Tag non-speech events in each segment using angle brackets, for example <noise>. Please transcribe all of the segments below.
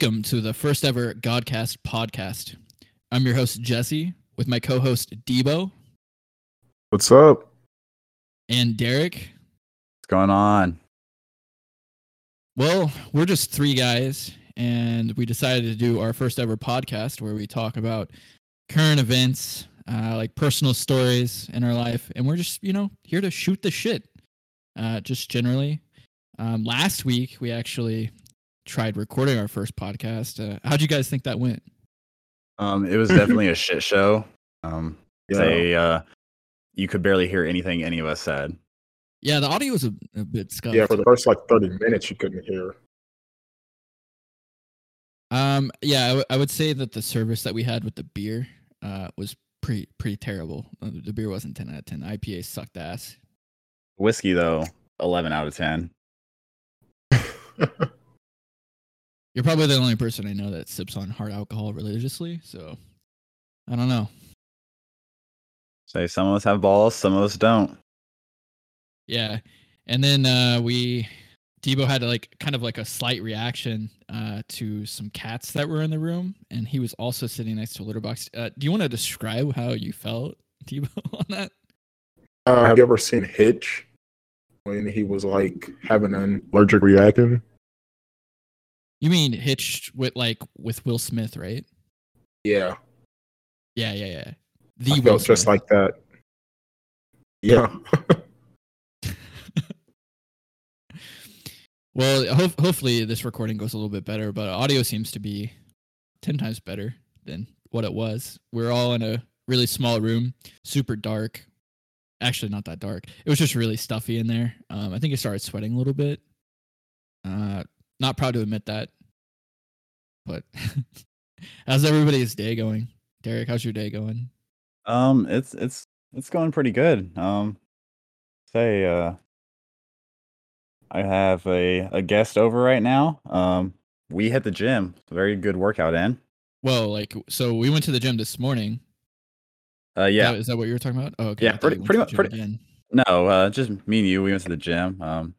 Welcome to the first ever Godcast podcast. I'm your host, Jesse, with my co host, Debo What's up? and Derek. What's going on? Well, we're just three guys, and we decided to do our first ever podcast where we talk about current events, uh, like personal stories in our life, and we're just, you know, here to shoot the shit, uh, just generally. Um, last week, we actually tried recording our first podcast. Uh, how'd you guys think that went? Um, it was definitely a shit show. Um, Yeah. say, uh, you could barely hear anything any of us said. Yeah, the audio was a, a bit scuffed. Yeah, for the first like 30 minutes, you couldn't hear. Um, yeah, I, w- I would say that the service that we had with the beer uh, was pretty pretty terrible. Uh, The beer wasn't ten out of ten. IPA sucked ass. Whiskey though, eleven out of ten. <laughs> You're probably the only person I know that sips on hard alcohol religiously, so I don't know. Say some of us have balls, some of us don't. Yeah, and then uh, we Debo had like kind of like a slight reaction uh, to some cats that were in the room, and he was also sitting next to a litter box. Uh, do you want to describe how you felt, <laughs> Debo, on that? Uh, have you ever seen Hitch when he was like having an allergic reaction? You mean hitched with like with Will Smith, right? Yeah, Yeah, yeah, yeah. The I Will felt just like that. Yeah, <laughs> Well, ho- hopefully this recording goes a little bit better, but audio seems to be ten times better than what it was. We're all in a really small room, super dark. Actually, not that dark. It was just really stuffy in there. Um, I think I started sweating a little bit. Uh, not proud to admit that, but <laughs> how's everybody's day going? Derek, how's your day going? Um, it's it's it's going pretty good. Um, say, uh, I have a a guest over right now. Um, we hit the gym. Very good workout in. Whoa, like so we went to the gym this morning. Uh, yeah. is that what you were talking about? Oh, okay. Yeah, pretty- pretty much- pretty- again. No, uh, just me and you. We went to the gym. Um,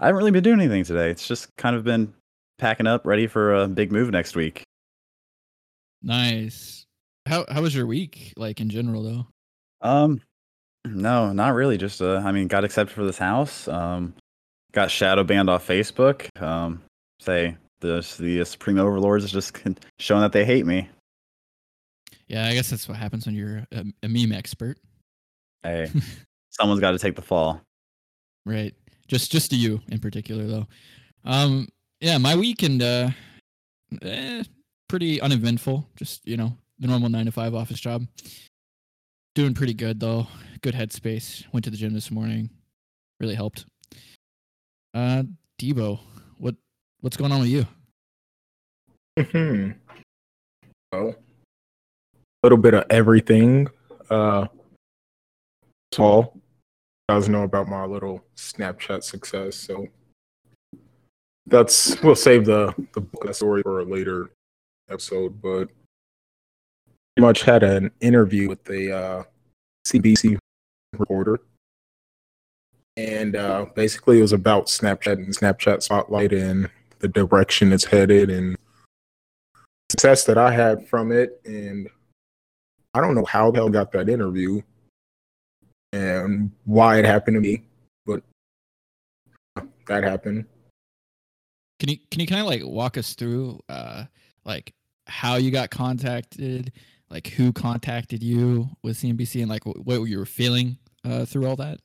I haven't really been doing anything today. It's just kind of been packing up, ready for a big move next week. Nice. How how was your week like in general though? Um, <clears throat> no, not really. Just uh, I mean, got accepted for this house. Um, got shadow banned off Facebook. Um, say the the supreme overlords is just <laughs> showing that they hate me. Yeah, I guess that's what happens when you're a, a meme expert, Hey, <laughs> someone's got to take the fall. right? Just just to you in particular though. Um yeah, my weekend uh eh, pretty uneventful. Just, you know, the normal 9 to 5 office job. Doing pretty good though. Good headspace. Went to the gym this morning. Really helped. Uh Debo, what what's going on with you? hmm well, a little bit of everything. Uh, you guys know about my little Snapchat success, so that's we'll save the the book story for a later episode. But pretty much had an interview with the uh, CBC reporter, and uh, basically it was about Snapchat and Snapchat Spotlight and the direction it's headed and success that I had from it. And I don't know how the hell got that interview and why it happened to me, but that happened. Can you can you kind of like walk us through uh like how you got contacted, like who contacted you with CNBC, and like what you were feeling uh, through all that?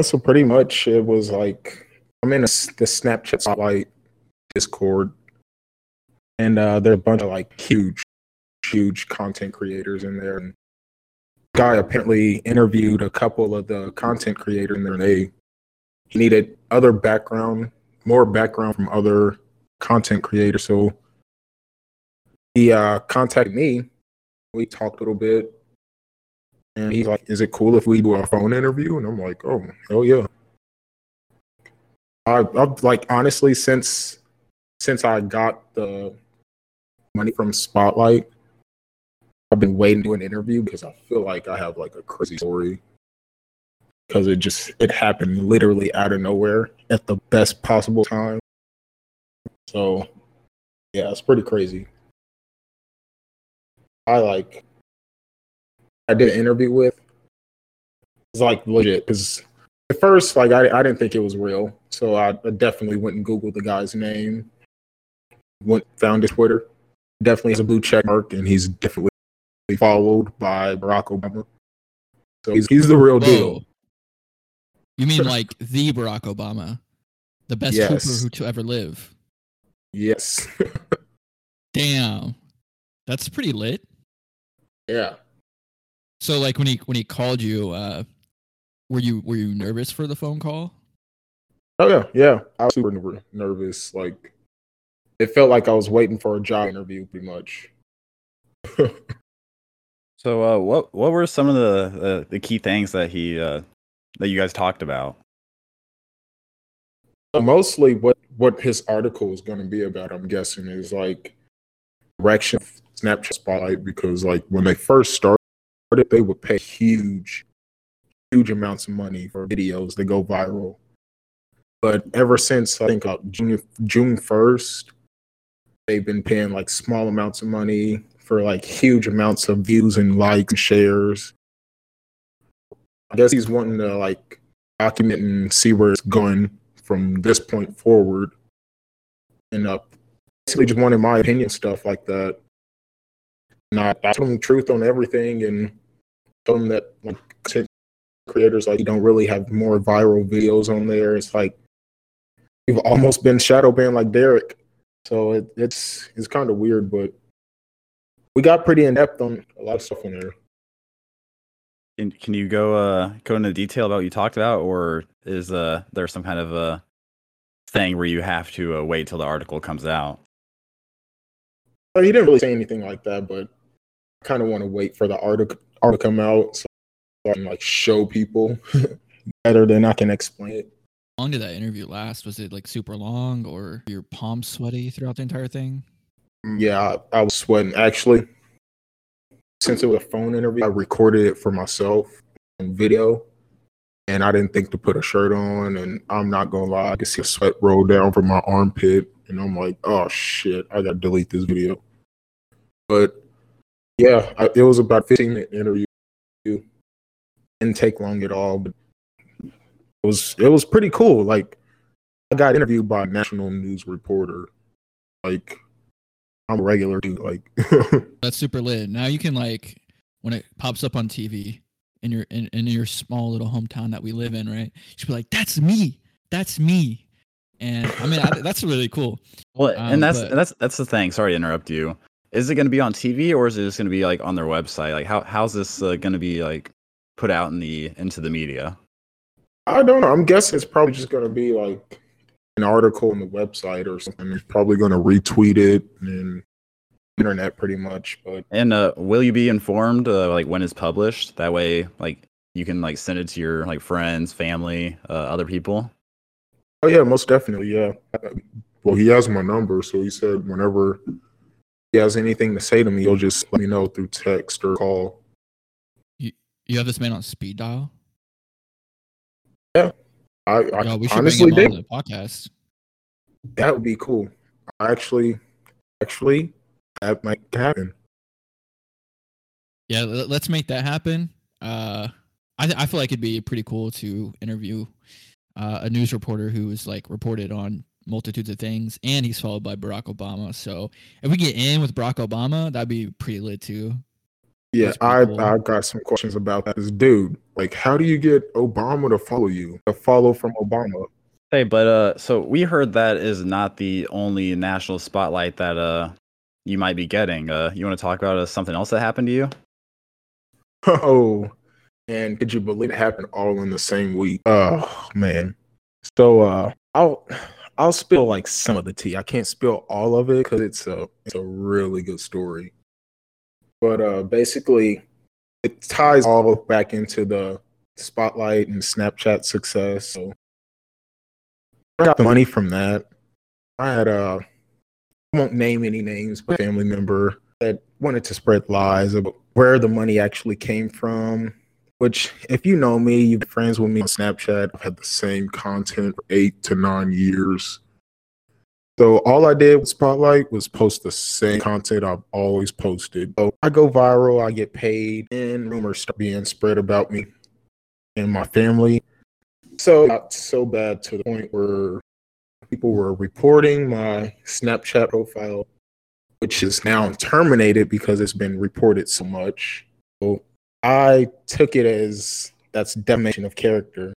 So pretty much it was like I'm in a, the Snapchat spotlight Discord, and uh, there are a bunch of like huge, huge content creators in there. And guy apparently interviewed a couple of the content creators. And they he needed other background, more background from other content creators. So he uh, contacted me. We talked a little bit, and he's like, "Is it cool if we do a phone interview?" And I'm like, "Oh, hell yeah!" I, I've like honestly since since I got the money from Spotlight, I've been waiting to do an interview because I feel like I have like a crazy story because it just it happened literally out of nowhere at the best possible time. So yeah, it's pretty crazy. I like I did an interview with. It's like legit because at first, like I, I didn't think it was real, so I, I definitely went and googled the guy's name. Went found his Twitter. Definitely has a blue check mark, and he's definitely followed by Barack Obama. So he's he's the real deal. You mean <laughs> like the Barack Obama, the best Yes. hooper who to ever live? Yes. <laughs> Damn, that's pretty lit. yeah. So like when he when he called you, uh, were you were you nervous for the phone call? Oh yeah, yeah. I was super nervous. Like it felt like I was waiting for a job interview, pretty much. <laughs> So, uh, what what were some of the the, the key things that he uh, that you guys talked about? Mostly, what what his article is going to be about, I'm guessing, is like direction Snapchat Spotlight because like when they first started, they would pay huge, huge amounts of money for videos that go viral. But ever since I think uh, June June first, they've been paying like small amounts of money for like huge amounts of views and likes and shares. I guess he's wanting to like document and see where it's going from this point forward. And uh, basically just wanted my opinion stuff like that. Not I told him the truth on everything and told him that like creators like you don't really have more viral videos on there. It's like you've almost been shadow banned like Derek. So it, it's it's kind of weird, but we got pretty in depth on a lot of stuff on there. Can, can you go uh, go into detail about what you talked about, or is uh, there some kind of a thing where you have to uh, wait till the article comes out? Well, he didn't really say anything like that, but I kind of want to wait for the article article to come out so I can like show people <laughs> better than I can explain it. How long did that interview last? Was it like super long, or your palms sweaty throughout the entire thing? Yeah, I, I was sweating. Actually, since it was a phone interview, I recorded it for myself on video, and I didn't think to put a shirt on. And I'm not gonna lie, I could see a sweat roll down from my armpit, and I'm like, oh shit, I gotta delete this video. But yeah, I, it was about 15 minute interview. Didn't take long at all, but it was it was pretty cool. Like I got interviewed by a national news reporter. Like I'm a regular dude. Like <laughs> That's super lit. Now you can like when it pops up on TV in your in, in your small little hometown that we live in, right? You should be like, "That's me. That's me." And I mean, I, <laughs> that's really cool. Well, Um, and that's but- and that's that's the thing. Sorry to interrupt you. Is it going to be on TV or is it just going to be like on their website? Like, how how's this uh, going to be like put out in the into the media? I don't know. I'm guessing it's probably just gonna be like an article on the website or something. It's probably gonna retweet it and internet pretty much. But And uh, will you be informed uh, like when it's published? That way, like you can like send it to your like friends, family, uh, other people. oh yeah, most definitely, yeah. Well, he has my number, so he said whenever he has anything to say to me, he'll just let me know through text or call. You you have this man on speed dial. I, I should honestly bring him think on the podcast. that would be cool. I actually, actually, that might happen. Yeah, let's make that happen. Uh, I th- I feel like it'd be pretty cool to interview uh, a news reporter who is like reported on multitudes of things, and he's followed by Barack Obama. So if we get in with Barack Obama, that'd be pretty lit too. Yeah, I cool. I got some questions about that. This dude, like, how do you get Obama to follow you? A follow from Obama? Hey, but uh, so we heard that is not the only national spotlight that uh you might be getting. Uh, you want to talk about uh, something else that happened to you? Oh, and could you believe it happened all in the same week? Oh man. So uh, I'll I'll spill like some of the tea. I can't spill all of it because it's a it's a really good story. But uh, basically, it ties all back into the spotlight and Snapchat success. So I got the money from that. I had uh, I won't name any names, but a family member that wanted to spread lies about where the money actually came from. Which, if you know me, you've been friends with me on Snapchat. I've had the same content for eight to nine years. So all I did with Spotlight was post the same content I've always posted. So I go viral, I get paid, and rumors start being spread about me and my family. So got so bad to the point where people were reporting my Snapchat profile, which is now terminated because it's been reported so much. So I took it as that's defamation of character.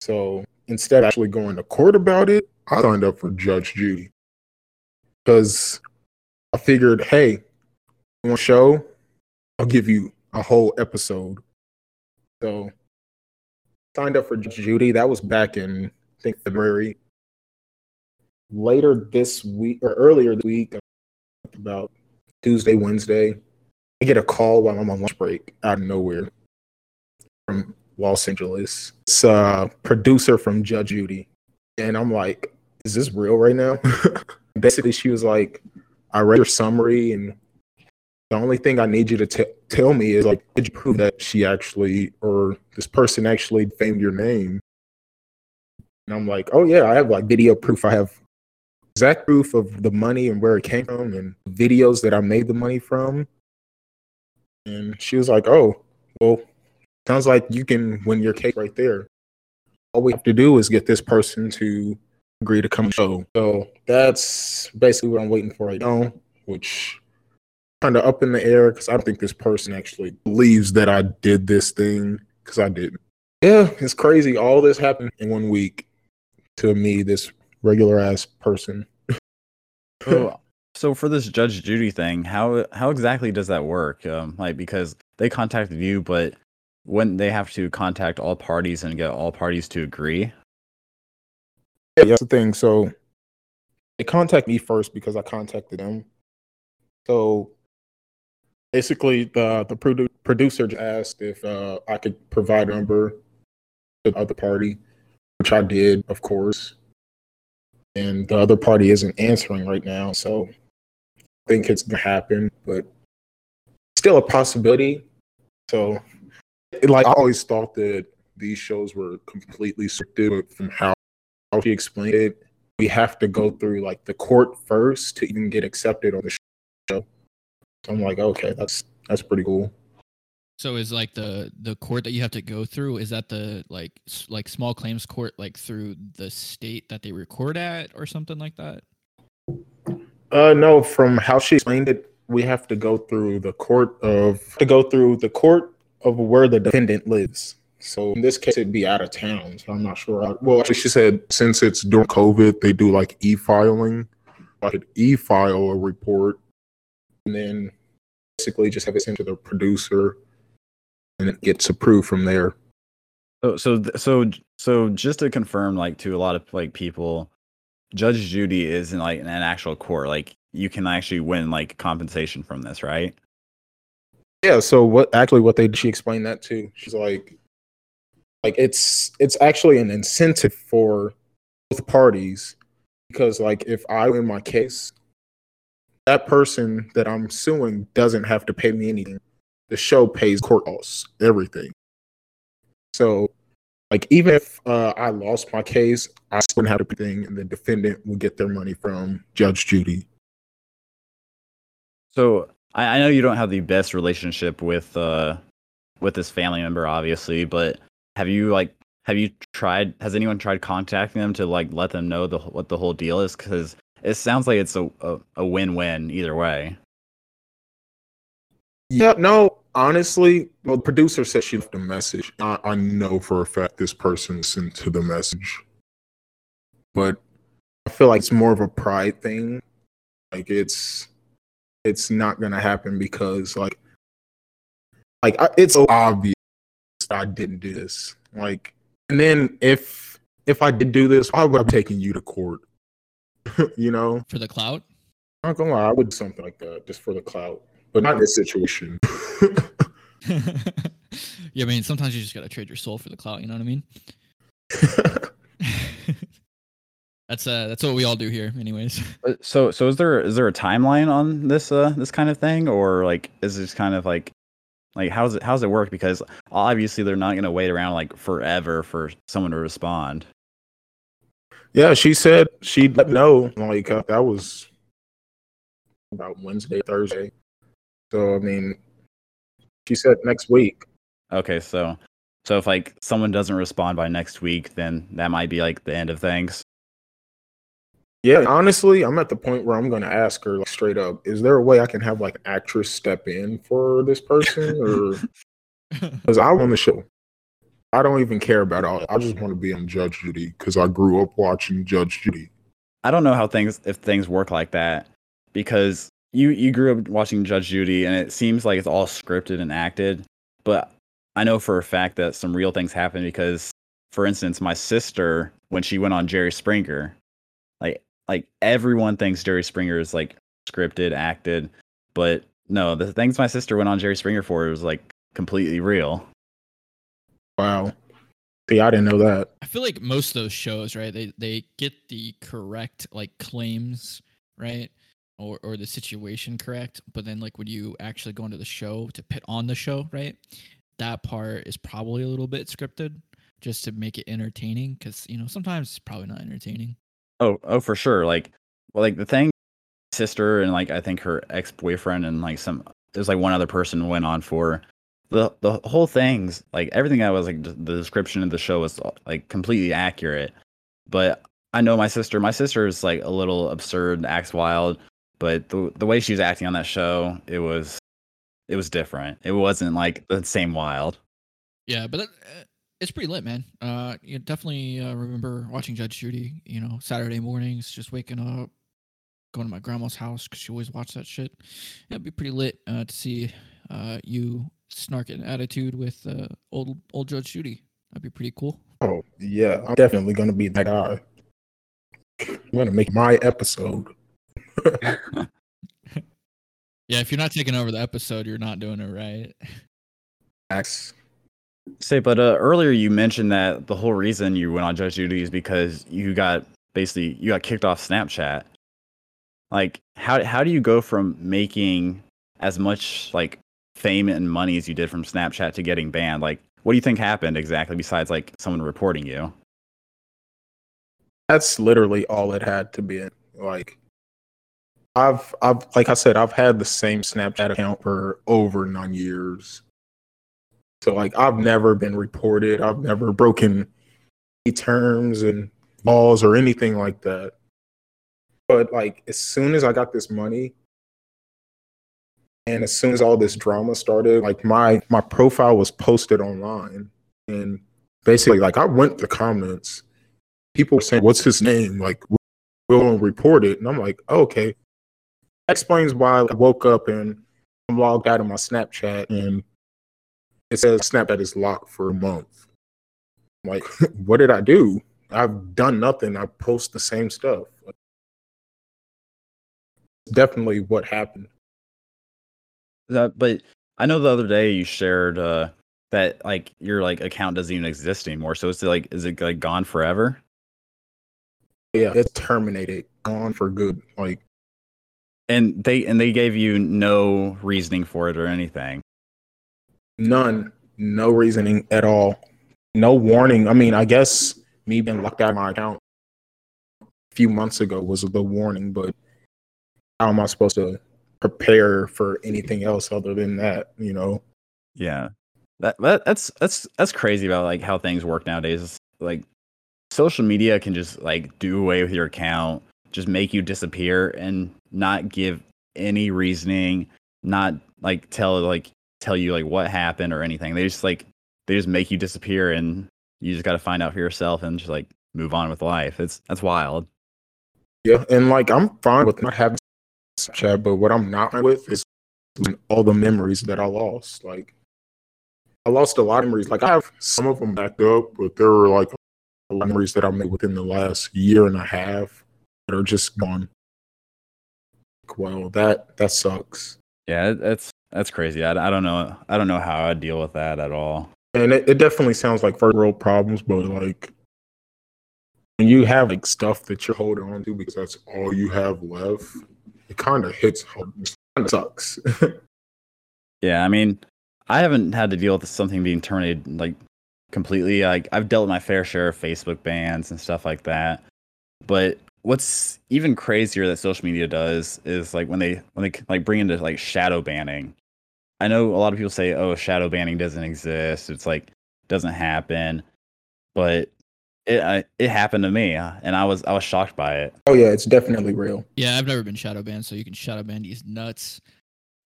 So instead of actually going to court about it, I signed up for Judge Judy because I figured, hey, on show? I'll give you a whole episode. So signed up for Judge Judy. That was back in I think February. Later this week or earlier this week, about Tuesday, Wednesday, I get a call while I'm on lunch break out of nowhere from Los Angeles. It's a producer from Judge Judy. And I'm like, is this real right now? <laughs> Basically, she was like, I read your summary, and the only thing I need you to t- tell me is like, did you prove that she actually or this person actually famed your name? And I'm like, oh yeah, I have like video proof. I have exact proof of the money and where it came from, and videos that I made the money from. And she was like, oh, well, sounds like you can win your case right there. All we have to do is get this person to agree to come show. So that's basically what I'm waiting for right now, which kind of up in the air because I don't think this person actually believes that I did this thing because I didn't. Yeah, it's crazy. All this happened in one week to me, this regular ass person. <laughs> so, so for this Judge Judy thing, how how exactly does that work? Um, like because they contacted you, but when they have to contact all parties and get all parties to agree? Yeah, that's the thing. So they contact me first because I contacted them. So basically, the the produ- producer asked if uh, I could provide a number to the other party, which I did, of course. And the other party isn't answering right now, so I think it's gonna happen, but still a possibility. So, like I always thought that these shows were completely scripted from how how she explained it, we have to go through like the court first to even get accepted on the show. So I'm like, okay, that's that's pretty cool. So is like the the court that you have to go through is that the like like small claims court like through the state that they record at or something like that? Uh no, from how she explained it, we have to go through the court of to go through the court of where the defendant lives. So in this case, it'd be out of town. So I'm not sure. How, well, actually, she said since it's during COVID, they do like e-filing. I could e-file a report, and then basically just have it sent to the producer, and it gets approved from there. So so so so just to confirm, like to a lot of like people, Judge Judy is in like an actual court. Like you can actually win like compensation from this, right? Yeah. So what actually what they she explained that too. She's like, like it's it's actually an incentive for both parties because like if I win my case, that person that I'm suing doesn't have to pay me anything. The show pays court costs, everything. So like even if uh, I lost my case, I still wouldn't have to pay anything, and the defendant would get their money from Judge Judy. So I, I know you don't have the best relationship with uh with this family member, obviously, but have you like have you tried? Has anyone tried contacting them to like let them know the what the whole deal is? Because it sounds like it's a, a, a win win either way. Yeah, no, honestly, well, the producer said she left a message. I, I know for a fact this person sent to the message, but I feel like it's more of a pride thing. Like it's it's not gonna happen because like like it's so obvious I didn't do this. Like, and then if if I did do this, why would I be taking you to court? <laughs> you know, For the clout? I'm not gonna lie, I would do something like that just for the clout, but not in this situation. <laughs> <laughs> yeah, I mean sometimes you just gotta trade your soul for the clout, you know what I mean? That's uh that's what we all do here, anyways. <laughs> Uh, So so is there is there a timeline on this uh this kind of thing or like is this kind of like like how's it how's it work because obviously they're not going to wait around like forever for someone to respond. Yeah, she said she'd let me know. Like uh, that was about Wednesday, Thursday. So I mean, she said next week. Okay, so so if like someone doesn't respond by next week, then that might be like the end of things. Yeah, honestly, I'm at the point where I'm going to ask her like, straight up: Is there a way I can have like an actress step in for this person, or <laughs> because I want the show? I don't even care about all. I just want to be on Judge Judy because I grew up watching Judge Judy. I don't know how things if things work like that because you you grew up watching Judge Judy and it seems like it's all scripted and acted, but I know for a fact that some real things happen because, for instance, my sister when she went on Jerry Springer, like like everyone thinks Jerry Springer is like scripted, acted, but no, the things my sister went on Jerry Springer for was like completely real. Wow. See, I didn't know that. I feel like most of those shows, right? They they get the correct like claims, right? Or or the situation correct, but then like when you actually go into the show to put on the show, right? That part is probably a little bit scripted just to make it entertaining cuz you know, sometimes it's probably not entertaining. Oh, oh for sure. Like well like the thing sister and like I think her ex-boyfriend and like some there's like one other person went on for the the whole thing's like everything that was like the description of the show was like completely accurate but i know my sister my sister is like a little absurd acts wild but the the way she was acting on that show it was it was different it wasn't like the same wild Yeah, but uh, it's pretty lit, man. Uh, you definitely uh, remember watching Judge Judy. You know, Saturday mornings, just waking up, going to my grandma's house because she always watched that shit. It'd be pretty lit uh, to see uh, you snarking attitude with uh, old old Judge Judy. That'd be pretty cool. Oh yeah, I'm definitely going to be that guy. I'm to make my episode. <laughs> Yeah, if you're not taking over the episode, you're not doing it right. Max. Say but uh, earlier you mentioned that the whole reason you went on judge judy is because you got basically you got kicked off snapchat like how how do you go from making as much like fame and money as you did from snapchat to getting banned like what do you think happened exactly besides like someone reporting you That's literally all it had to be. Like, I've, I've, like I said, I've had the same Snapchat account for over nine years. So like, I've never been reported. I've never broken any terms and laws or anything like that. But like, as soon as I got this money, and as soon as all this drama started, like my my profile was posted online, and basically, like I went to comments people were saying, "What's his name?" Like, we'll report it, and I'm like, oh, "Okay." That explains why I woke up and I'm logged out of my Snapchat, and it says Snapchat is locked for a month. I'm like, <laughs> what did I do? I've done nothing. I post the same stuff. Definitely what happened. that, but i know the other day you shared uh that like your like account doesn't even exist anymore so it's like is it like gone forever Yeah, it's terminated, gone for good. Like, and they and they gave you no reasoning for it or anything None, no reasoning at all, no warning. I mean, I guess me being locked out of my account a few months ago was the warning, but how am I supposed to prepare for anything else other than that? You know, Yeah. That, that that's that's that's crazy about like how things work nowadays. It's, like social media can just like do away with your account, just make you disappear and not give any reasoning, not like tell like tell you like what happened or anything. They just like they just make you disappear and you just got to find out for yourself and just like move on with life. It's that's wild. yeah, and like I'm fine with not having Snapchat, but what I'm not with is all the memories that I lost. Like, I lost a lot of memories. Like, I have some of them backed up, but there were like a lot of memories that I made within the last year and a half that are just gone. Well, that that sucks. Yeah, that's that's crazy. I, I don't know. I don't know how I'd deal with that at all. And it, it definitely sounds like first world problems, but like when you have like stuff that you're holding on to because that's all you have left, it kind of hits hard. It kind of sucks. <laughs> Yeah, I mean, I haven't had to deal with something being terminated like completely. Like I've dealt with my fair share of Facebook bans and stuff like that. But what's even crazier that social media does is like when they when they like bring into like shadow banning. I know a lot of people say, "Oh, shadow banning doesn't exist. It's like doesn't happen." But it I, it happened to me, uh, and I was I was shocked by it. Oh yeah, it's definitely real. Yeah, I've never been shadow banned, so you can shadow ban these nuts.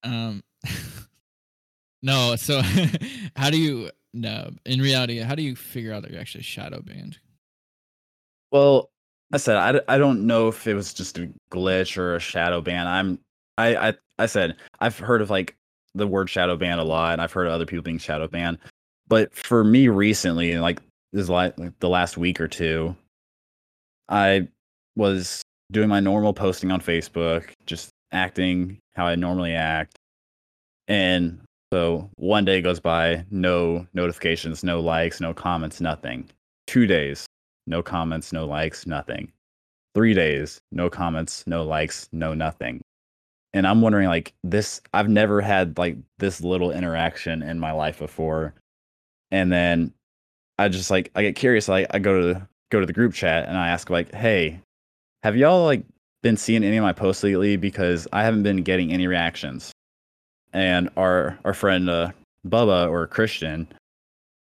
Um, <laughs> no, so <laughs> how do you no in reality? How do you figure out that you're actually shadow banned? Well, I said I, I don't know if it was just a glitch or a shadow ban. I'm I I I said I've heard of like the word shadow ban a lot, and I've heard other people being shadow banned. But for me recently, like this like the last week or two, I was doing my normal posting on Facebook, just acting how I normally act. And so one day goes by, no notifications, no likes, no comments, nothing. Two days, no comments, no likes, nothing. Three days, no comments, no likes, no nothing. And I'm wondering, like, this, I've never had like this little interaction in my life before. And then I just like, I get curious. Like, I go to the, go to the group chat and I ask, like, hey, have y'all like been seeing any of my posts lately? Because I haven't been getting any reactions. And our, our friend, uh, Bubba or Christian,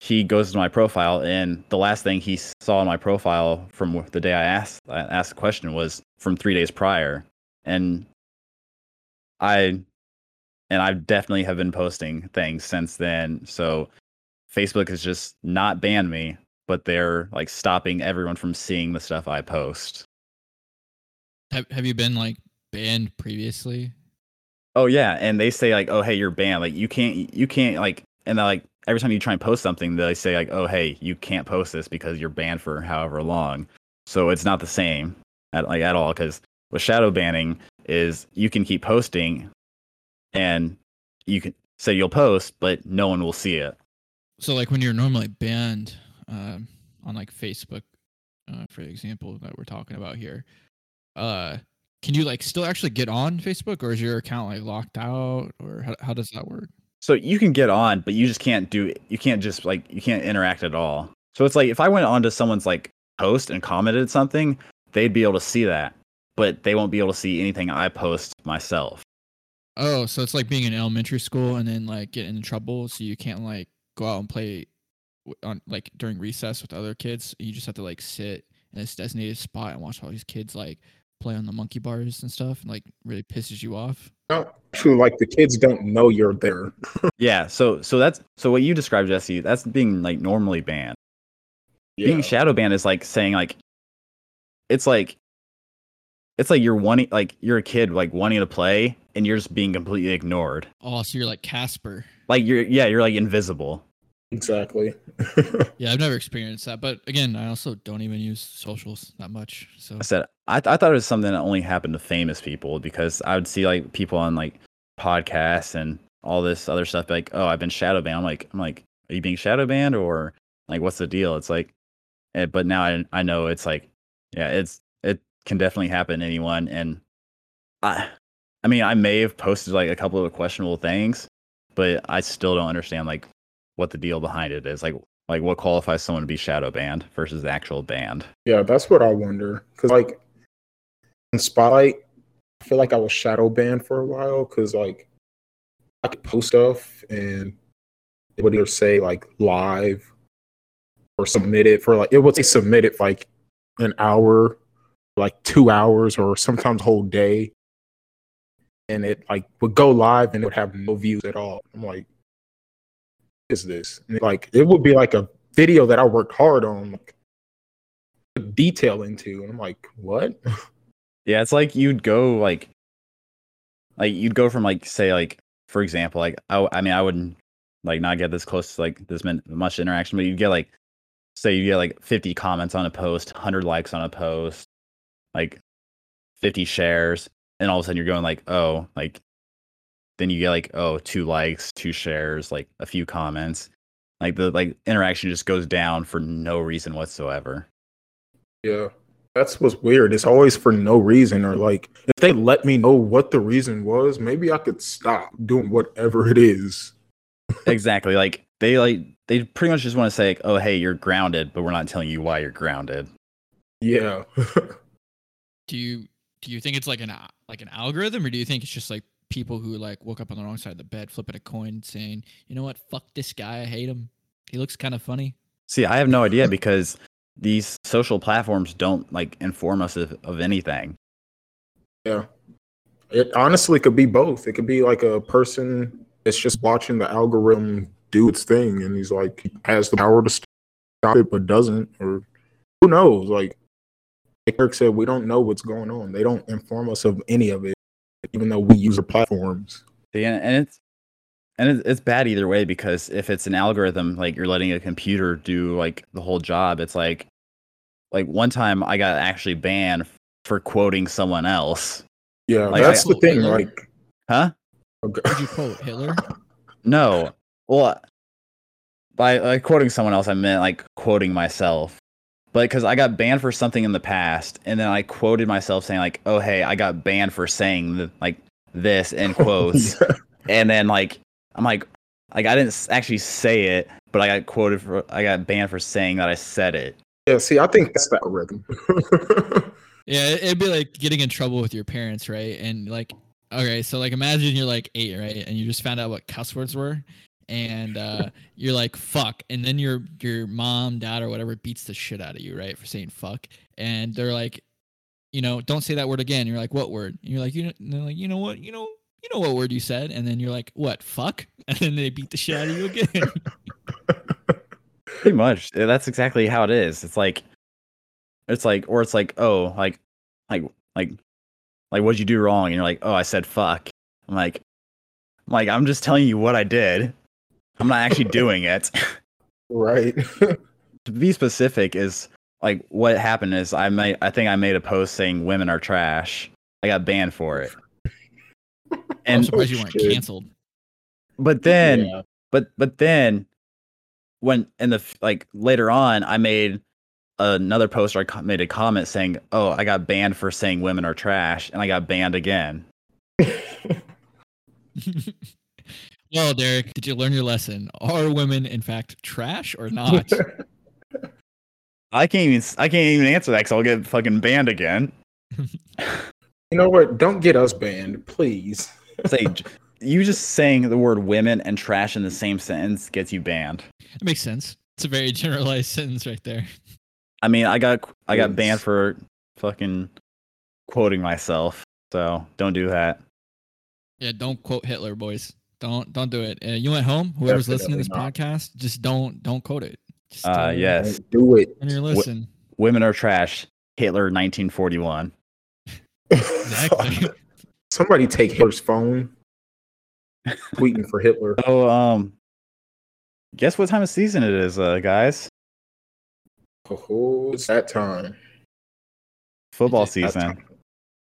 he goes to my profile and the last thing he saw in my profile from the day I asked I asked the question was from 3 days prior and I and I definitely have been posting things since then so Facebook has just not banned me but they're like stopping everyone from seeing the stuff I post. Have Have you been like banned previously? Oh yeah, and they say like, "Oh hey, you're banned." Like you can't you can't like and they're like every time you try and post something, they say like, "Oh, hey, you can't post this because you're banned for however long." So it's not the same at like at all because with shadow banning is you can keep posting, and you can say you'll post, but no one will see it. So like when you're normally banned um, on like Facebook, uh, for example, that we're talking about here, uh, can you like still actually get on Facebook, or is your account like locked out, or how how does that work? So you can get on, but you just can't do you can't just like you can't interact at all. So it's like if I went onto someone's like post and commented something, they'd be able to see that, but they won't be able to see anything I post myself. Oh, so it's like being in elementary school and then like get in trouble, so you can't like go out and play on like during recess with other kids. You just have to like sit in this designated spot and watch all these kids like play on the monkey bars and stuff, and like really pisses you off. No, actually, like the kids don't know you're there. <laughs> Yeah, so so that's so what you described, Jesse. That's being like normally banned. Being shadow banned is like saying like it's like it's like you're wanting like you're a kid like wanting to play and you're just being completely ignored. Oh, so you're like Casper. Like you're yeah, you're like invisible. exactly. <laughs> Yeah, I've never experienced that, but again, I also don't even use socials that much. So I said I, I thought it was something that only happened to famous people because I would see like people on like podcasts and all this other stuff like oh I've been shadow banned. I'm like I'm like are you being shadow banned or like what's the deal? It's like, eh, but now I I know it's like yeah it's it can definitely happen to anyone and I I mean I may have posted like a couple of questionable things, but I still don't understand like what the deal behind it is like like what qualifies someone to be shadow banned versus the actual banned. yeah, that's what I wonder. Cause like in Spotlight, I feel like I was shadow banned for a while because like I could post stuff and it would either say like live or submit it for like it would say submit it for like an hour, like two hours, or sometimes whole day. And it like would go live and it would have no views at all. I'm like, is this? And like it would be like a video that I worked hard on, like detail into. And I'm like, what? <laughs> Yeah, it's like you'd go like like you'd go from like say like for example like I, I mean I wouldn't like not get this close to like this much interaction but you'd get like say you get like 50 comments on a post 100 likes on a post like 50 shares and all of a sudden you're going like oh like then you get like oh two likes two shares like a few comments like the like interaction just goes down for no reason whatsoever Yeah. That's what's weird. It's always for no reason, or like if they let me know what the reason was, maybe I could stop doing whatever it is. exactly like they like they pretty much just want to say like, oh hey you're grounded but we're not telling you why you're grounded Yeah. <laughs> do you do you think it's like an like an algorithm, or do you think it's just like people who like woke up on the wrong side of the bed, flipping a coin, saying, you know what, fuck this guy, I hate him. He looks kind of funny. See, I have no idea because these social platforms don't like inform us of, of anything. Yeah. It honestly could be both. It could be like a person that's just watching the algorithm do its thing and he's like has the power to stop it but doesn't or who knows like like Eric said we don't know what's going on they don't inform us of any of it even though we use the platforms See, and, and it's and it's, it's bad either way because if it's an algorithm, like you're letting a computer do like the whole job, it's like like one time I got actually banned for quoting someone else. yeah Like, that's I- the thing Hitler? like Huh? okay. Did you quote Hitler? <laughs> No. Well, by like quoting someone else, I meant like quoting myself. But because I got banned for something in the past, and then I quoted myself saying like, "Oh hey, I got banned for saying the, like this in <laughs> oh, quotes," and then like I'm like, like I didn't actually say it, but I got quoted for I got banned for saying that I said it. yeah see i think that's the algorithm <laughs> Yeah, it'd be like getting in trouble with your parents, right? And like, okay, so like imagine you're like eight, right? And you just found out what cuss words were, and uh, you're like fuck, and then your your mom, dad, or whatever beats the shit out of you, right, for saying fuck, and they're like, you know, don't say that word again. You're like, what word? And you're like, you know they're like, you know what, you know, you know what word you said, and then you're like, what, fuck, <laughs> and then they beat the shit out of you again. <laughs> Pretty much. That's exactly how it is. It's like, it's like, or it's like, oh, like, like, like, like, what'd you do wrong? And you're like, oh, I said fuck. I'm like, I'm like, I'm just telling you what I did. I'm not actually doing it. right <laughs> to be specific, is like what happened is I made, I think I made a post saying women are trash. I got banned for it. <laughs> I'm And surprised you oh, weren't shit. canceled. but then Yeah. but but then when in the like later on i made another post or i made a comment saying oh i got banned for saying women are trash and i got banned again <laughs> well, Derek, did you learn your lesson? Are women, in fact, trash or not? <laughs> i can't even I can't even answer that because i'll get fucking banned again <laughs> you know what don't get us banned please <laughs> say j- you just saying the word women and trash in the same sentence gets you banned It makes sense. It's a very generalized sentence right there. i mean i got i got banned for fucking quoting myself so don't do that Yeah, don't quote Hitler, boys. Don't don't do it. Uh, you at home, whoever's listening to this Definitely podcast, just don't don't quote it. Just, uh yes Don't do it When you're listening, women are trash hitler 1941 exactly. <laughs> somebody take hitler's phone tweeting for hitler So, <laughs> um, guess what time of season it is, uh, guys? oh it's that time Football Is it That season. time.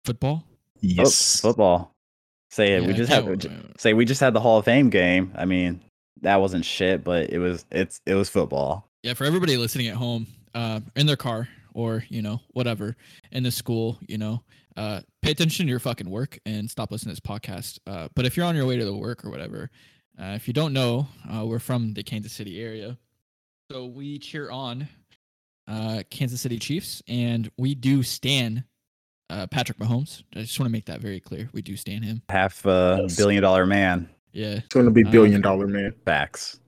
Football. Oh, yes football. Say it. Yeah, we just had. j- Say we just had the Hall of Fame game. I mean, that wasn't shit, but it was. It's. It was football. Yeah, for everybody listening at home, uh, in their car or you know whatever in the school, you know, uh, pay attention to your fucking work and stop listening to this podcast. Uh, but if you're on your way to the work or whatever, uh, if you don't know, uh, we're from the Kansas City area, so we cheer on uh, Kansas City Chiefs, and we do stand uh, Patrick Mahomes. I just want to make that very clear. We do stand him. Half a Yes. billion dollar man. Yeah, it's going to be Um, billion dollar man Facts.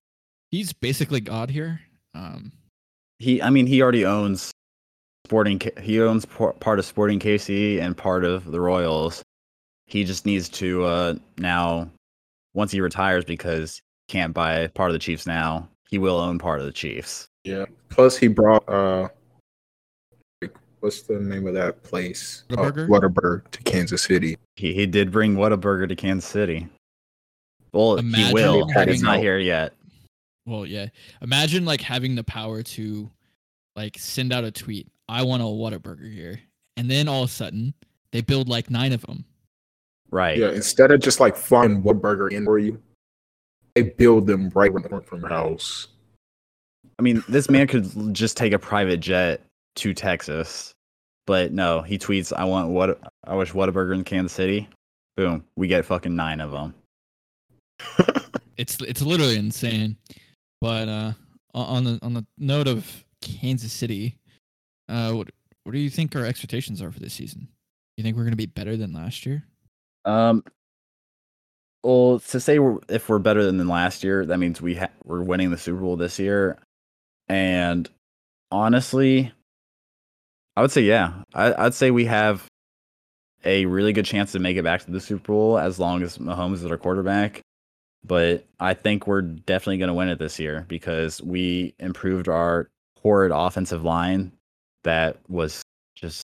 he's basically God here. Um, He. I mean, he already owns Sporting. He owns part of Sporting KC and part of the Royals. He just needs to uh now, once he retires, because he can't buy part of the Chiefs now. He will own part of the Chiefs. yeah plus he brought uh like, what's the name of that place Whataburger? Oh, Whataburger to kansas city He he did bring Whataburger to Kansas City. Well, he will. but It's not here yet. Well, yeah. Imagine like having the power to like send out a tweet. I want a Whataburger here, and then all of a sudden they build like nine of them. Right. yeah instead of just like flying Whataburger in for you they build them right from your house I mean, this man could just take a private jet to Texas, but no, he tweets, "I want what I wish Whataburger in Kansas City." Boom, we get fucking nine of them. It's it's literally insane. But uh, on the on the note of Kansas City, uh, what what do you think our expectations are for this season? You think we're going to be better than last year? Um, well, to say we're, if we're better than last year, that means we ha- we're winning the Super Bowl this year. And honestly, I would say yeah. I, I'd say we have a really good chance to make it back to the Super Bowl as long as Mahomes is our quarterback. But I think we're definitely going to win it this year because we improved our horrid offensive line that was just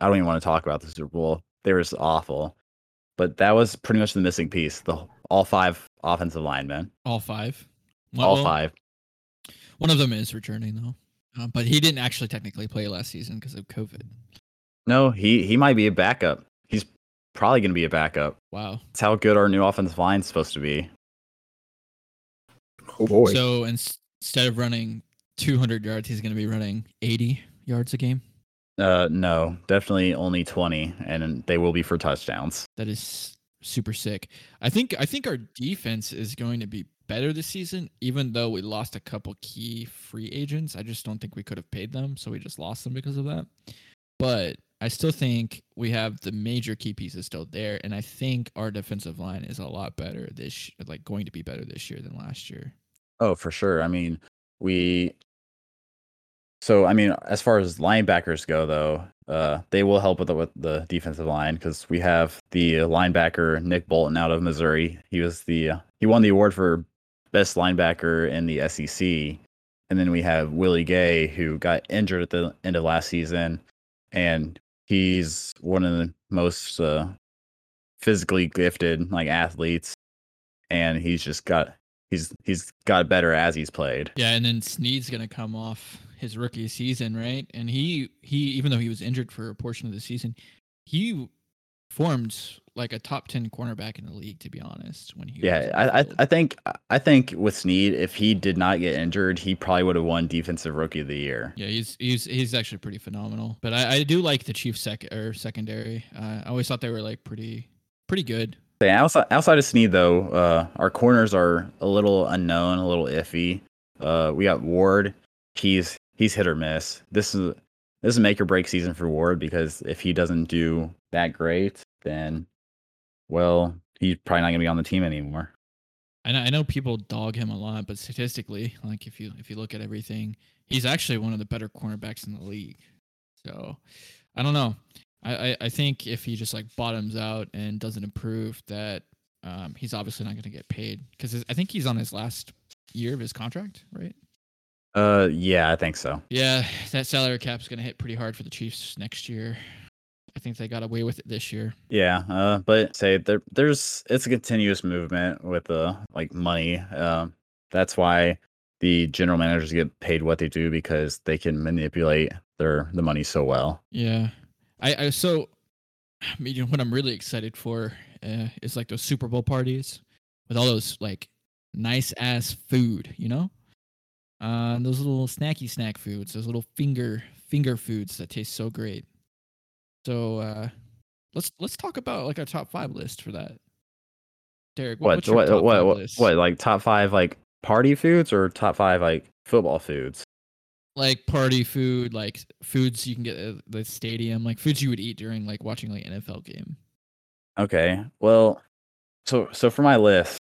I don't even want to talk about the Super Bowl. They were just awful. But that was pretty much the missing piece. The all five offensive linemen. All five. all five. One of them is returning though, uh, but he didn't actually technically play last season because of COVID. No, he he might be a backup. He's probably going to be a backup. Wow. That's how good our new offensive line's supposed to be. Oh boy. So ins- instead of running 200 yards, he's going to be running 80 yards a game. Uh, no, definitely only twenty, and they will be for touchdowns. That is super sick. I think I think our defense is going to be better this season, even though we lost a couple key free agents. I just don't think we could have paid them, so we just lost them because of that. But I still think we have the major key pieces still there, and I think our defensive line is a lot better this like going to be better this year than last year. Oh, for sure. I mean, we. So I mean, as far as linebackers go, though, uh, they will help with the, with the defensive line because we have the linebacker Nick Bolton out of Missouri. He was the uh, he won the award for best linebacker in the SEC, and then we have Willie Gay who got injured at the end of last season, and he's one of the most uh, physically gifted like athletes, and he's just got he's he's got better as he's played. Yeah, and then Sneed's gonna come off his rookie season, right? And he he even though he was injured for a portion of the season, he formed like a top ten cornerback in the league. To be honest, when he Yeah, I, I. I think I think with Sneed, if he did not get injured, he probably would have won Defensive Rookie of the Year. yeah, he's he's he's actually pretty phenomenal. But I, I do like the chief sec or secondary. Uh, I always thought they were like pretty pretty good. Yeah, outside outside of Sneed though, uh, our corners are a little unknown, a little iffy. Uh, we got Ward. He's he's hit or miss. This is this is a make or break season for Ward because if he doesn't do that great, then well, he's probably not gonna be on the team anymore. I know, I know people dog him a lot, but statistically, like if you if you look at everything, he's actually one of the better cornerbacks in the league. So I don't know. I, I, I think if he just like bottoms out and doesn't improve, that um, he's obviously not going to get paid because I think he's on his last year of his contract, right? Uh, yeah, I think so. Yeah, that salary cap's going to hit pretty hard for the Chiefs next year. I think they got away with it this year. Yeah, uh, but say there, there's it's a continuous movement with the like money. Um, that's why the general managers get paid what they do because they can manipulate their the money so well. Yeah, I, I so, I mean, you know, what I'm really excited for uh, is like those Super Bowl parties with all those like nice ass food, you know, uh, those little snacky snack foods, those little finger finger foods that taste so great. So uh, let's let's talk about like our top five list for that. Derek, what, What what's your what top what what, list? what like top five like party foods or top five like football foods? like party food, like foods you can get at the stadium, like foods you would eat during like watching like NFL game. Okay, well, so so for my list,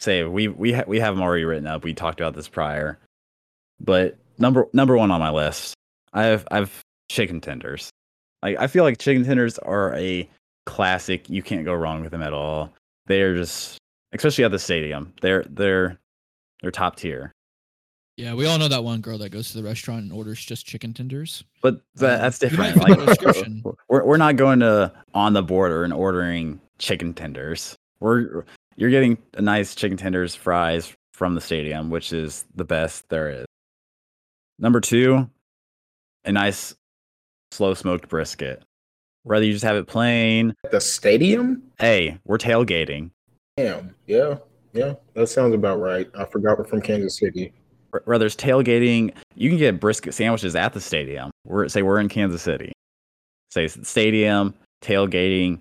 say we we ha- we have them already written up. We talked about this prior, but number number one on my list, I have I've chicken tenders. Like I feel like chicken tenders are a classic. You can't go wrong with them at all. They're just, especially at the stadium. They're they're they're top tier. Yeah, we all know that one girl that goes to the restaurant and orders just chicken tenders. But that, Um, that's different. Like we're we're not going to on the border and ordering chicken tenders. We're you're getting a nice chicken tenders fries from the stadium, which is the best there is. Number two, a nice slow smoked brisket. Whether you just have it plain, At the stadium? hey, we're tailgating. Damn. Yeah. Yeah. That sounds about right. I forgot we're from Kansas City. Whether it's tailgating, you can get brisket sandwiches at the stadium. We're say we're in Kansas City. Say stadium, tailgating,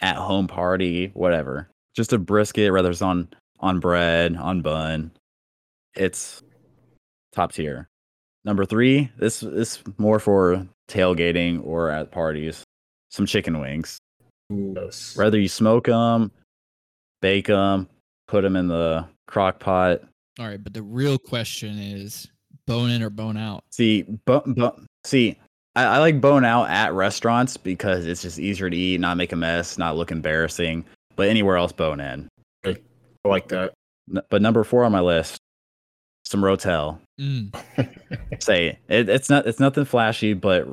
at home party, whatever. Just a brisket, whether it's on on bread, on bun. It's top tier. Number three, this is more for tailgating or at parties. Some chicken wings. Yes. Whether you smoke them, bake them, put them in the crock pot. All right, but the real question is bone in or bone out. See, bo- bo- see, I, I like bone out at restaurants because it's just easier to eat, not make a mess, not look embarrassing. But anywhere else, bone in. I like that. N- But number four on my list, some Rotel. Mm. <laughs> Say it, it's not it's nothing flashy, but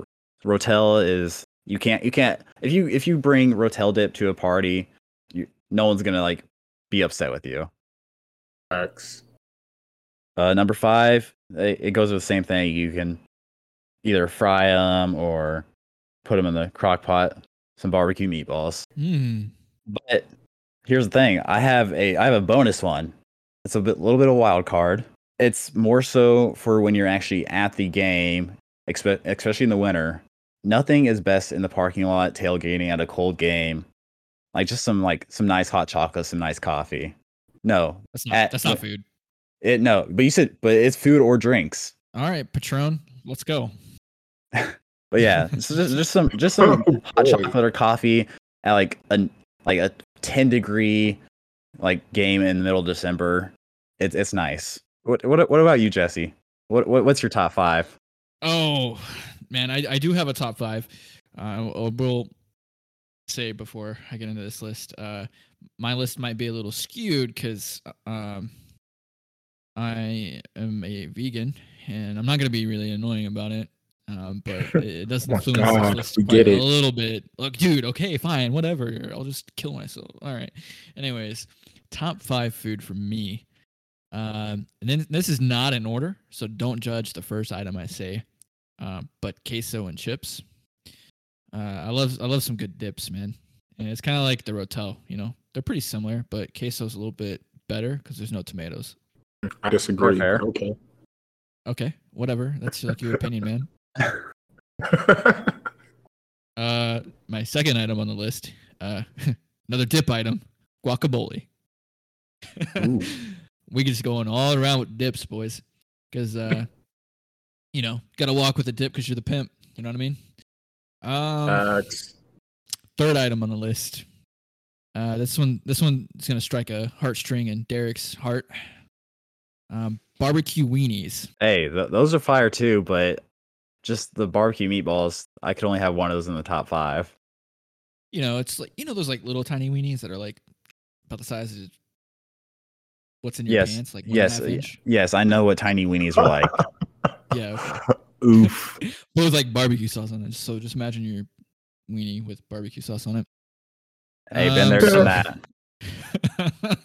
Rotel is you can't you can't if you if you bring Rotel dip to a party, you no one's gonna like be upset with you. Facts. Uh, number five, it, it goes with the same thing. You can either fry them or put them in the crock pot. Some barbecue meatballs. Mm. But here's the thing: I have a I have a bonus one. It's a bit, little bit of wild card. It's more so for when you're actually at the game, expe- especially in the winter. Nothing is best in the parking lot tailgating at a cold game, like just some like some nice hot chocolate, some nice coffee. No, That's not At- that's not food. it no, but you said but it's food or drinks. All right, Patron, let's go. <laughs> But yeah, so just, just some just some <laughs> Oh, hot chocolate or coffee at like a like a ten degree like game in the middle of December. It's it's nice. What what what about you, Jesse? What, what what's your top five? Oh man, I, I do have a top five. Uh, I will say before I get into this list. Uh, my list might be a little skewed because um, I am a vegan, and I'm not gonna be really annoying about it. Um, but <laughs> it, it does Oh my influence this God, list we quite a little bit. Look, dude, okay, fine, whatever. I'll just kill myself. All right. Anyways, top five food for me. Um, and then this is not in order, so don't judge the first item I say. Uh, but queso and chips. Uh, I love I love some good dips, man. And it's kind of like the rotel, you know. They're pretty similar, but queso's a little bit better because there's no tomatoes. I disagree. fair. Okay. Okay, whatever. That's like your opinion, man. <laughs> Uh, my second item on the list, uh, <laughs> another dip item, guacamole. <laughs> We just going all around with dips, boys, because uh, you know, gotta walk with a dip because you're the pimp. You know what I mean? Um, Facts. third item on the list. Uh, this one, this one is gonna strike a heartstring in Derek's heart. Um, barbecue weenies. Hey, th- those are fire too, but just the barbecue meatballs, I could only have one of those in the top five. You know, it's like you know those like little tiny weenies that are like about the size of what's in your Yes, pants, like one and a Yes, half inch. yes, I know what tiny weenies are like. <laughs> Yeah, okay. <laughs> Oof. but <laughs> with like barbecue sauce on it. So just imagine your weenie with barbecue sauce on it. hey, been Um, there, so- done that. it.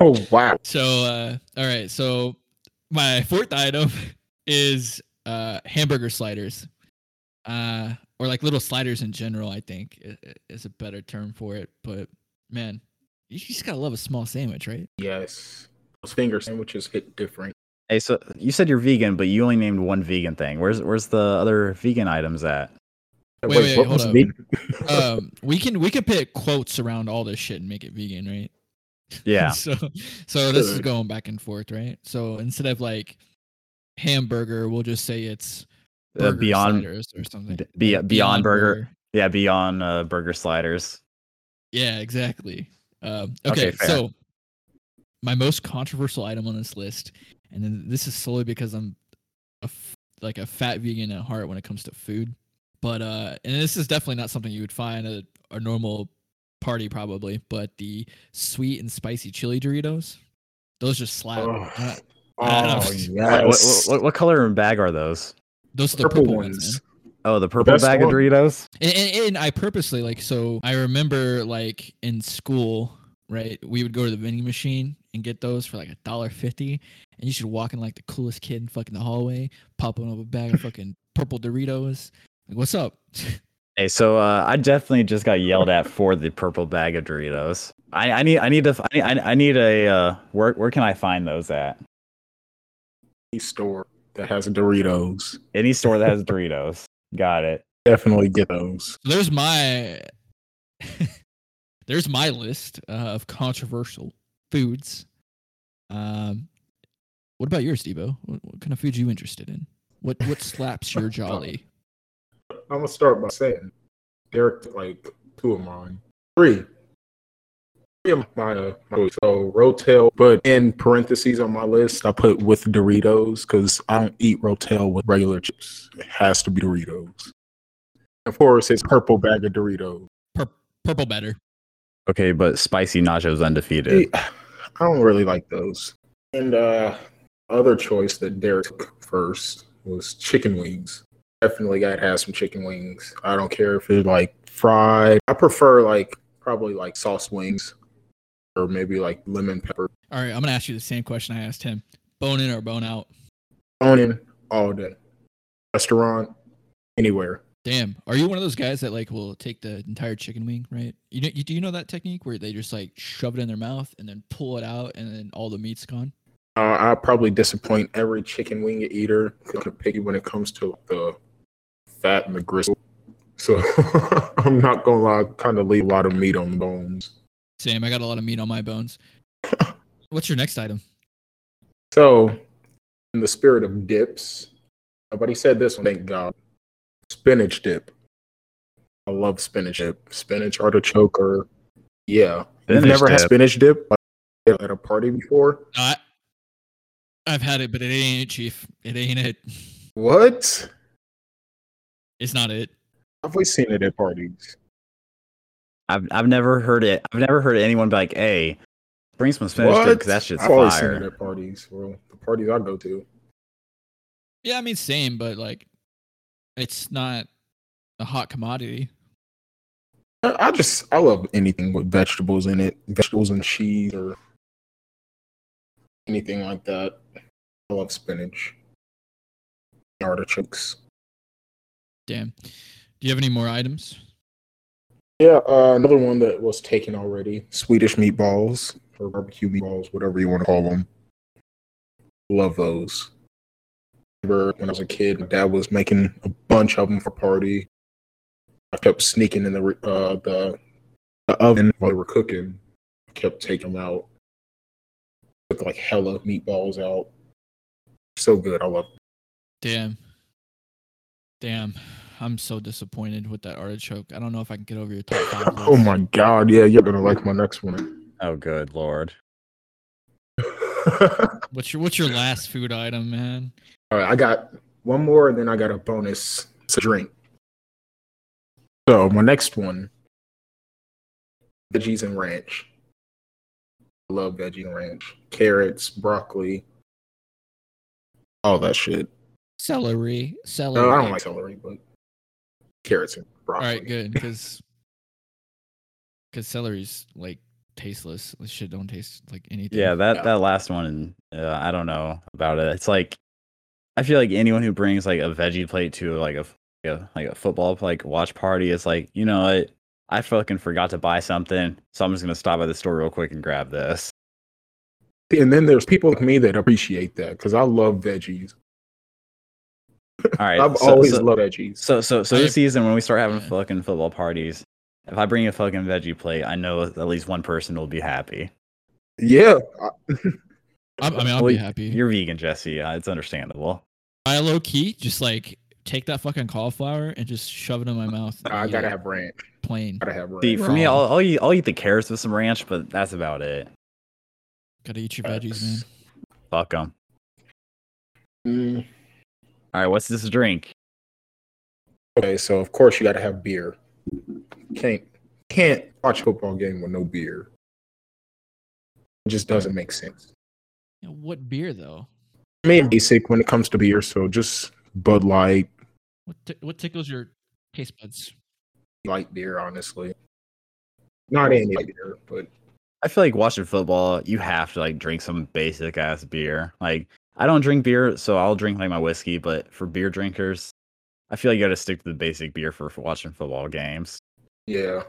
Oh wow. so uh all right, so my fourth item is uh hamburger sliders. Uh or like little sliders in general, I think i- i- is a better term for it. But man, you just gotta love a small sandwich, right? Yes. Those finger sandwiches hit different. Hey, so you said you're vegan, but you only named one vegan thing. Where's where's the other vegan items at? Wait, wait, what hold was up. um we can we can put quotes around all this shit and make it vegan, right? Yeah. <laughs> so so this is going back and forth, right? So instead of like hamburger, we'll just say it's Uh, beyond sliders or something. Be- Like Beyond Burger. yeah, beyond uh, burger sliders. Yeah, exactly. Um, Okay, okay, so my most controversial item on this list, and then this is solely because I'm a f- like a fat vegan at heart when it comes to food. But uh, and this is definitely not something you would find at a, normal party probably. But the sweet and spicy chili Doritos, those just slap. Oh, Uh, oh. What, yes. what, what, what color and bag are those? those are the Purple purple ones, ones. Oh, the purple best bag one. of Doritos. And, and, and I purposely like so I remember like in school, right? We would go to the vending machine and get those for like a dollar fifty, and you should walk in like the coolest kid in fucking the hallway, popping up a bag of <laughs> fucking purple Doritos. Like, what's up? <laughs> Hey, so uh, I definitely just got yelled at for the purple bag of Doritos. I, I need I need to I need, I need a uh, where where can I find those at? Store that has Doritos. Any store that has Doritos. Got it. Definitely get those. There's my <laughs> there's my list uh, of controversial foods. Um, what about yours, Debo? What, what kind of foods you interested in? What what slaps your <laughs> jolly? I'm gonna start by saying Derek like two of mine, three. Three of my, uh, my so Rotel, but in parentheses on my list, I put with Doritos because I don't eat Rotel with regular chips. It has to be Doritos. Of course, it's purple bag of Doritos. Pur- purple better. Okay, but spicy nachos undefeated. I don't really like those. And uh other choice that Derek took first was chicken wings. Definitely gotta have some chicken wings. I don't care if it's like fried. I prefer like probably like sauce wings or maybe like lemon pepper. All right, I'm gonna ask you the same question I asked him: bone in or bone out? Onion all day. Restaurant, anywhere. Damn, are you one of those guys that like will take the entire chicken wing, right? You know, you, do you know that technique where they just like shove it in their mouth and then pull it out and then all the meat's gone? Uh, I probably disappoint every chicken wing eater. Picky when it comes to the fat and the gristle. So <laughs> I'm not gonna lie, kind of leave a lot of meat on the bones. Same. I got a lot of meat on my bones. <laughs> What's your next item? So, in the spirit of dips, nobody said this one, thank God. Spinach dip. I love spinach dip. Spinach artichoke or yeah. You've Spinach never had spinach dip at a party before? I, I've had it, but it ain't it, Chief. It ain't it. What? It's not it. I've always seen it at parties. I've I've never heard it. I've never heard anyone be like, "Hey, bring some spinach dip because that shit's I've always seen it fire." at parties. Well, the parties I go to. Yeah, I mean same, but like, it's not a hot commodity. I, I just I love anything with vegetables in it, vegetables and cheese or anything like that. I love spinach, artichokes. Damn. Do you have any more items? Yeah, uh, another one that was taken already: Swedish meatballs or barbecue meatballs, whatever you want to call them. Love those. Remember when I was a kid, my dad was making a bunch of them for party. I kept sneaking in the uh, the the oven while they were cooking. I kept taking them out. Took like hella meatballs out. So good. I love. Damn. Damn. I'm so disappointed with that artichoke. I don't know if I can get over your top five. <laughs> Oh my god! Yeah, you're gonna like my next one. Oh, good lord. <laughs> What's your What's your last food item, man? All right, I got one more, and then I got a bonus. It's a drink. So my next one, veggies and ranch. I love veggie and ranch. Carrots, broccoli, all that shit. Celery. Celery. No, I don't like celery, but carrots and broccoli. right, good because because <laughs> celery's like tasteless. This shit don't taste like anything. Yeah, that Yeah. that last one, uh, I don't know about it. It's like I feel like anyone who brings like a veggie plate to like a, a like a football like watch party is like, you know what? I fucking forgot to buy something, so I'm just gonna stop at the store real quick and grab this. And then there's people like me that appreciate that because I love veggies. All right, I've so, always so, loved veggies. so so so this season when we start having fucking football parties, if I bring a fucking veggie plate, I know at least one person will be happy. Yeah, I- I, I mean, I'll Well, be happy. You're vegan, Jesse. Uh, it's understandable. I low key just like take that fucking cauliflower and just shove it in my mouth. and I gotta have ranch. plain. Gotta have ranch. See, for me, I'll, I'll eat I'll eat the carrots with some ranch, but that's about it. Gotta eat your veggies, man. Fuck them. Mm, All right, what's this drink? Okay, so of course you got to have beer. Can't can't watch a football game with no beer. It just doesn't make sense. Yeah, What beer though? I mean, basic when it comes to beer. So just Bud Light, What ti- what tickles your taste buds? light beer, honestly. Not any beer, but I feel like watching football, you have to like drink some basic ass beer. Like I don't drink beer, so I'll drink like my whiskey. But for beer drinkers, I feel like you got to stick to the basic beer for, for watching football games. yeah,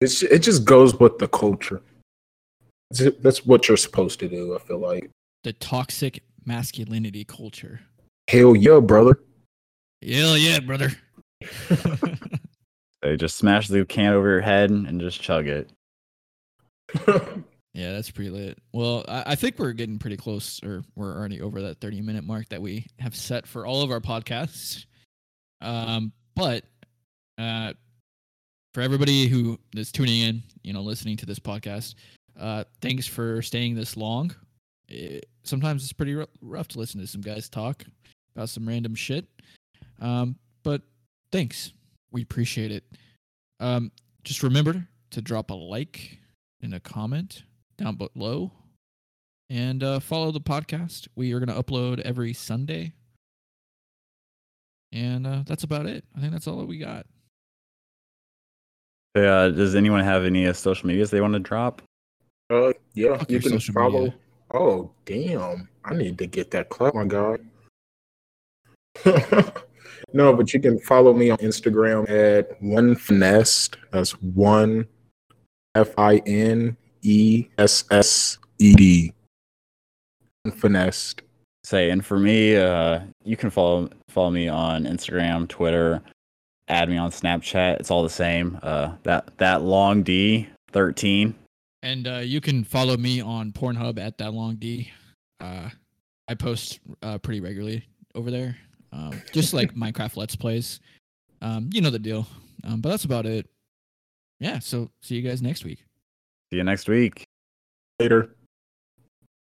it's it just goes with the culture. It's- That's what you're supposed to do. I feel like. The toxic masculinity culture. Hell yeah, brother. Hell yeah, brother. <laughs> They just smash the can over your head and just chug it. <laughs> Yeah, that's pretty lit. Well, I, I think we're getting pretty close, or we're already over that 30 minute mark that we have set for all of our podcasts. Um, but uh, for everybody who is tuning in, you know, listening to this podcast, uh, thanks for staying this long. It, sometimes it's pretty r- rough to listen to some guys talk about some random shit. Um, but thanks. We appreciate it. Um, just remember to drop a like and a comment down below and uh, follow the podcast. We are going to upload every Sunday. And uh, that's about it. I think that's all that we got. Uh, does anyone have any uh, social medias they want to drop? Uh, yeah, Fuck you can follow. media. Oh, damn! I need to get that club, my god. <laughs> no, but you can follow me on Instagram at one finessed. That's one F I N E S S E D. Finessed. Say, and for me, uh, you can follow follow me on Instagram, Twitter, add me on Snapchat. It's all the same. Uh, that that long D thirteen. And uh, you can follow me on Pornhub at that long D. Uh, I post uh, pretty regularly over there, um, just like <laughs> Minecraft Let's Plays. Um, you know the deal. Um, but that's about it. Yeah. So see you guys next week. See you next week. Later.